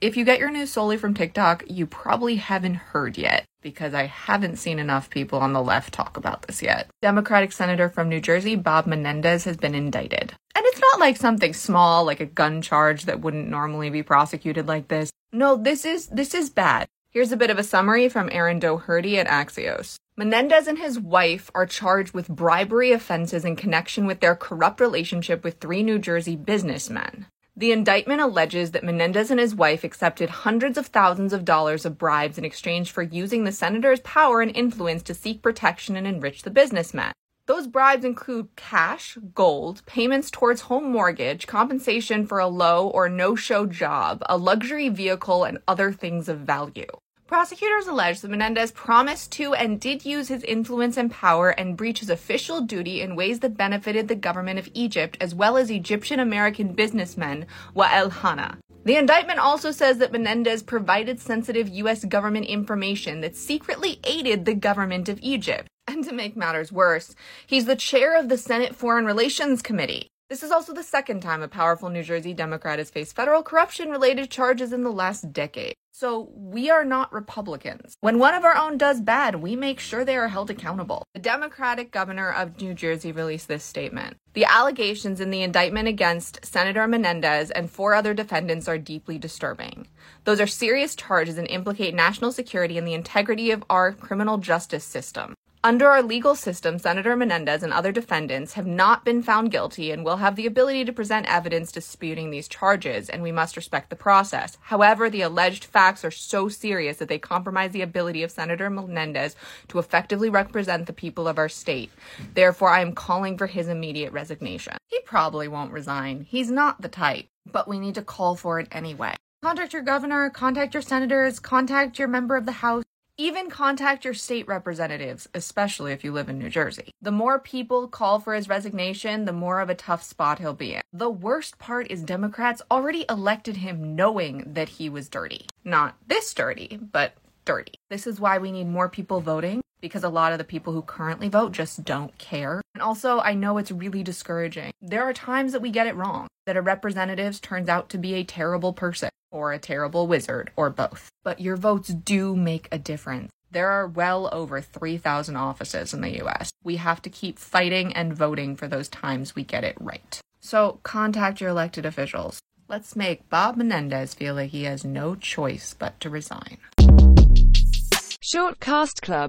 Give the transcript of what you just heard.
If you get your news solely from TikTok, you probably haven't heard yet because I haven't seen enough people on the left talk about this yet. Democratic Senator from New Jersey, Bob Menendez, has been indicted. And it's not like something small like a gun charge that wouldn't normally be prosecuted like this. No, this is this is bad. Here's a bit of a summary from Erin Doherty at Axios. Menendez and his wife are charged with bribery offenses in connection with their corrupt relationship with three New Jersey businessmen. The indictment alleges that Menendez and his wife accepted hundreds of thousands of dollars of bribes in exchange for using the senator's power and influence to seek protection and enrich the businessman. Those bribes include cash, gold, payments towards home mortgage, compensation for a low or no show job, a luxury vehicle, and other things of value. Prosecutors allege that Menendez promised to and did use his influence and power and breach his official duty in ways that benefited the government of Egypt as well as Egyptian American businessman Wael Hana. The indictment also says that Menendez provided sensitive U.S. government information that secretly aided the government of Egypt. And to make matters worse, he's the chair of the Senate Foreign Relations Committee. This is also the second time a powerful New Jersey Democrat has faced federal corruption related charges in the last decade. So we are not Republicans. When one of our own does bad, we make sure they are held accountable. The Democratic governor of New Jersey released this statement. The allegations in the indictment against Senator Menendez and four other defendants are deeply disturbing. Those are serious charges and implicate national security and the integrity of our criminal justice system. Under our legal system, Senator Menendez and other defendants have not been found guilty and will have the ability to present evidence disputing these charges, and we must respect the process. However, the alleged facts are so serious that they compromise the ability of Senator Menendez to effectively represent the people of our state. Therefore, I am calling for his immediate resignation. He probably won't resign. He's not the type, but we need to call for it anyway. Contact your governor, contact your senators, contact your member of the House. Even contact your state representatives, especially if you live in New Jersey. The more people call for his resignation, the more of a tough spot he'll be in. The worst part is Democrats already elected him knowing that he was dirty. Not this dirty, but dirty. This is why we need more people voting because a lot of the people who currently vote just don't care. And also, I know it's really discouraging. There are times that we get it wrong, that a representative turns out to be a terrible person or a terrible wizard or both. But your votes do make a difference. There are well over 3,000 offices in the US. We have to keep fighting and voting for those times we get it right. So contact your elected officials. Let's make Bob Menendez feel like he has no choice but to resign. Short Cast Club